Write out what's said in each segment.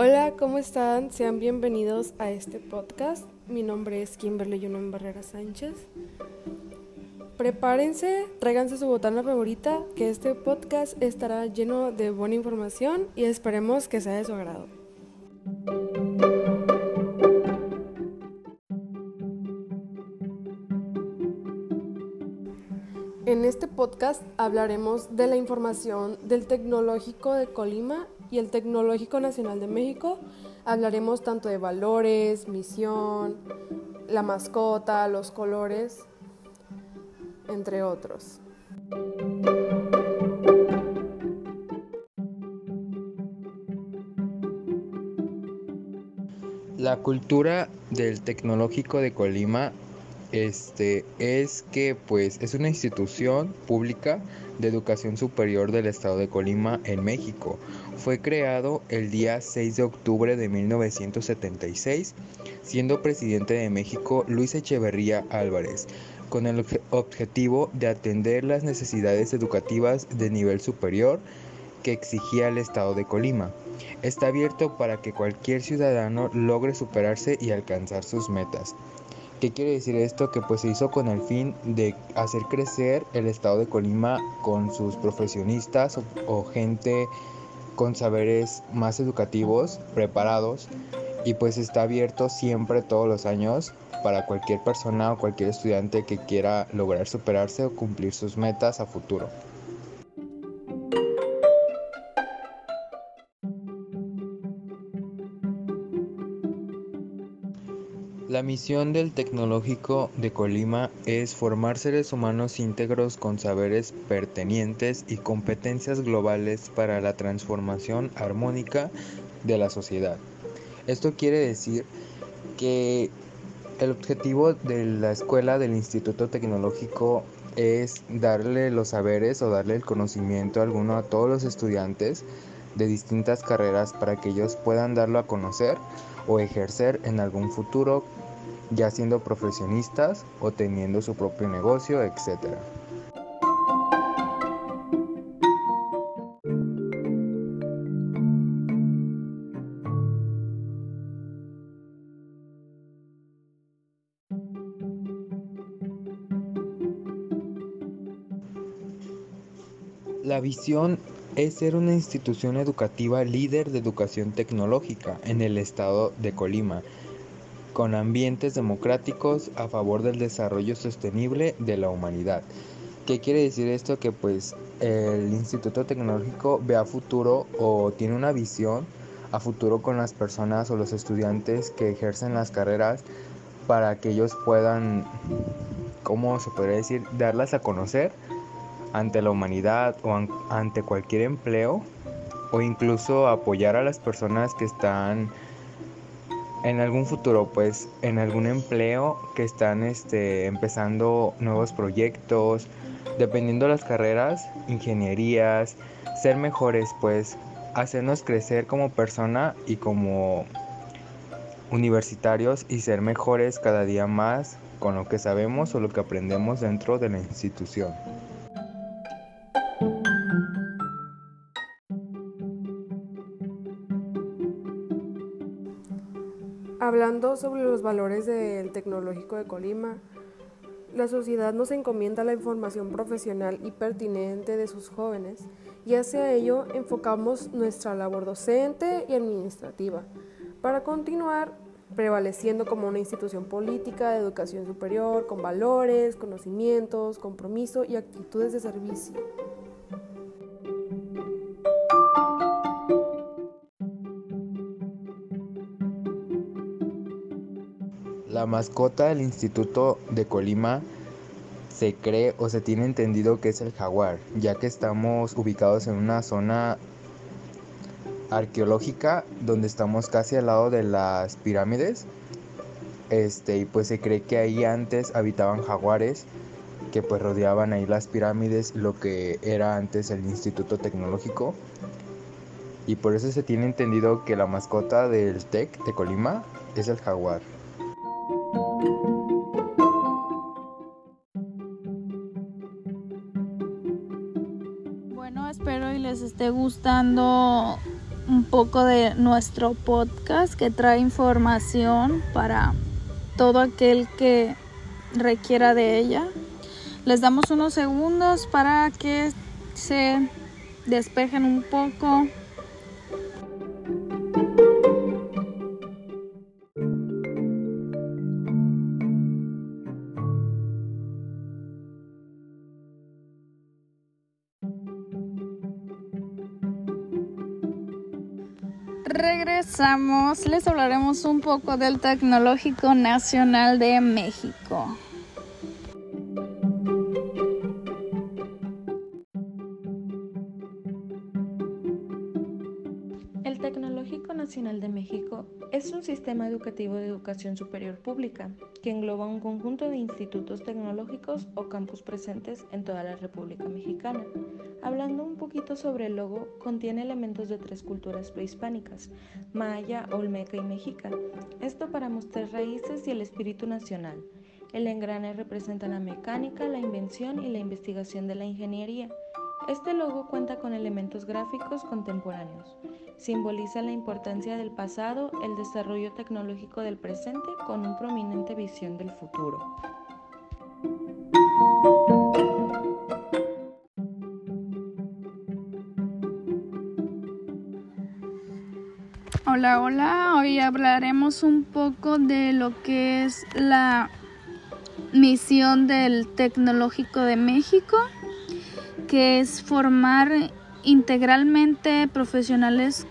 Hola, ¿cómo están? Sean bienvenidos a este podcast. Mi nombre es Kimberly Yunon Barrera Sánchez. Prepárense, tráiganse su botana favorita, que este podcast estará lleno de buena información y esperemos que sea de su agrado. En este podcast hablaremos de la información del Tecnológico de Colima y el Tecnológico Nacional de México. Hablaremos tanto de valores, misión, la mascota, los colores, entre otros. La cultura del Tecnológico de Colima este, es que pues es una institución pública de educación superior del estado de Colima en México. Fue creado el día 6 de octubre de 1976, siendo presidente de México Luis Echeverría Álvarez, con el objetivo de atender las necesidades educativas de nivel superior que exigía el estado de Colima. Está abierto para que cualquier ciudadano logre superarse y alcanzar sus metas. ¿Qué quiere decir esto? Que pues se hizo con el fin de hacer crecer el estado de Colima con sus profesionistas o, gente con saberes más educativos, preparados, y pues está abierto siempre todos los años para cualquier persona o cualquier estudiante que quiera lograr superarse o cumplir sus metas a futuro. La misión del Tecnológico de Colima es formar seres humanos íntegros con saberes pertenientes y competencias globales para la transformación armónica de la sociedad. Esto quiere decir que el objetivo de la escuela del Instituto Tecnológico es darle los saberes o darle el conocimiento alguno a todos los estudiantes de distintas carreras para que ellos puedan darlo a conocer o ejercer en algún futuro, ya siendo profesionistas o teniendo su propio negocio, etc. La visión es ser una institución educativa líder de educación tecnológica en el estado de Colima, con ambientes democráticos a favor del desarrollo sostenible de la humanidad. ¿Qué quiere decir esto? Que pues el Instituto Tecnológico ve a futuro o tiene una visión a futuro con las personas o los estudiantes que ejercen las carreras para que ellos puedan, ¿cómo se podría decir?, darlas a conocer ante la humanidad o ante cualquier empleo o incluso apoyar a las personas que están en algún futuro pues en algún empleo que están este, empezando nuevos proyectos dependiendo de las carreras ingenierías ser mejores pues hacernos crecer como persona y como universitarios y ser mejores cada día más con lo que sabemos o lo que aprendemos dentro de la institución. Sobre los valores del Tecnológico de Colima, la sociedad nos encomienda la información profesional y pertinente de sus jóvenes y hacia ello enfocamos nuestra labor docente y administrativa para continuar prevaleciendo como una institución política de educación superior con valores, conocimientos, compromiso y actitudes de servicio. La mascota del Instituto de Colima se cree o se tiene entendido que es el jaguar, ya que estamos ubicados en una zona arqueológica donde estamos casi al lado de las pirámides. Este, y pues se cree que ahí antes habitaban jaguares que pues rodeaban ahí las pirámides, lo que era antes el Instituto Tecnológico. Y por eso se tiene entendido que la mascota del TEC de Colima es el jaguar. Gustando un poco de nuestro podcast que trae información para todo aquel que requiera de ella. Les damos unos segundos para que se despejen un poco. Regresamos, les hablaremos un poco del Tecnológico Nacional de México. Es un sistema educativo de educación superior pública que engloba un conjunto de institutos tecnológicos o campus presentes en toda la República Mexicana. Hablando un poquito sobre el logo, contiene elementos de tres culturas prehispánicas, maya, olmeca y mexica. Esto para mostrar raíces y el espíritu nacional. El engrane representa la mecánica, la invención y la investigación de la ingeniería. Este logo cuenta con elementos gráficos contemporáneos. Simboliza la importancia del pasado, el desarrollo tecnológico del presente con una prominente visión del futuro. Hola, hola, hoy hablaremos un poco de lo que es la misión del Tecnológico de México, que es formar integralmente profesionales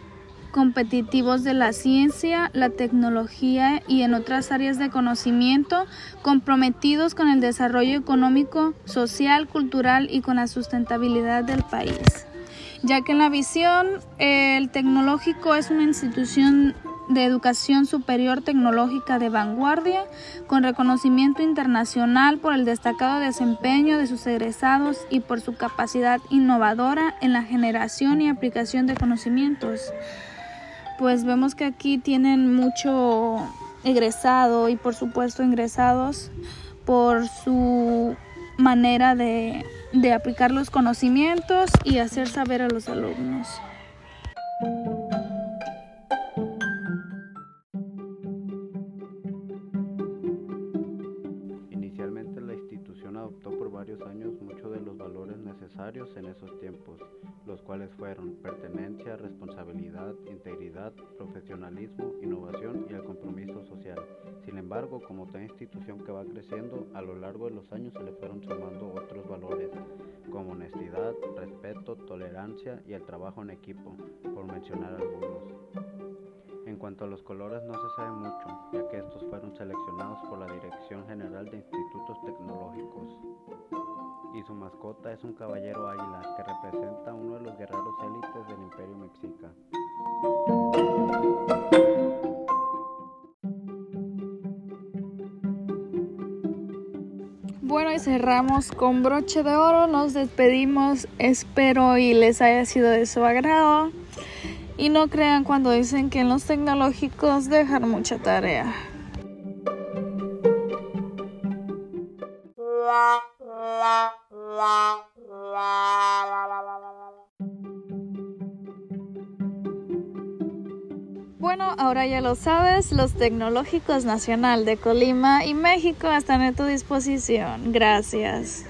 competitivos de la ciencia, la tecnología y en otras áreas de conocimiento comprometidos con el desarrollo económico, social, cultural y con la sustentabilidad del país. Ya que en la visión el tecnológico es una institución de educación superior tecnológica de vanguardia, con reconocimiento internacional por el destacado desempeño de sus egresados y por su capacidad innovadora en la generación y aplicación de conocimientos. Pues vemos que aquí tienen mucho egresado y por supuesto ingresados por su manera de, de aplicar los conocimientos y hacer saber a los alumnos. En esos tiempos, los cuales fueron pertenencia, responsabilidad, integridad, profesionalismo, innovación y el compromiso social. Sin embargo, como toda institución que va creciendo, a lo largo de los años se le fueron sumando otros valores, como honestidad, respeto, tolerancia y el trabajo en equipo, por mencionar algunos. En cuanto a los colores no se sabe mucho, ya que estos fueron seleccionados por la Dirección General de Institutos Tecnológicos y su mascota es un caballero águila que representa uno de los guerreros élites del imperio mexica. Bueno, y cerramos con broche de oro, nos despedimos, espero y les haya sido de su agrado. Y no crean cuando dicen que en los tecnológicos dejan mucha tarea. Ahora ya lo sabes, los Tecnológicos Nacional de Colima y México están a tu disposición. Gracias.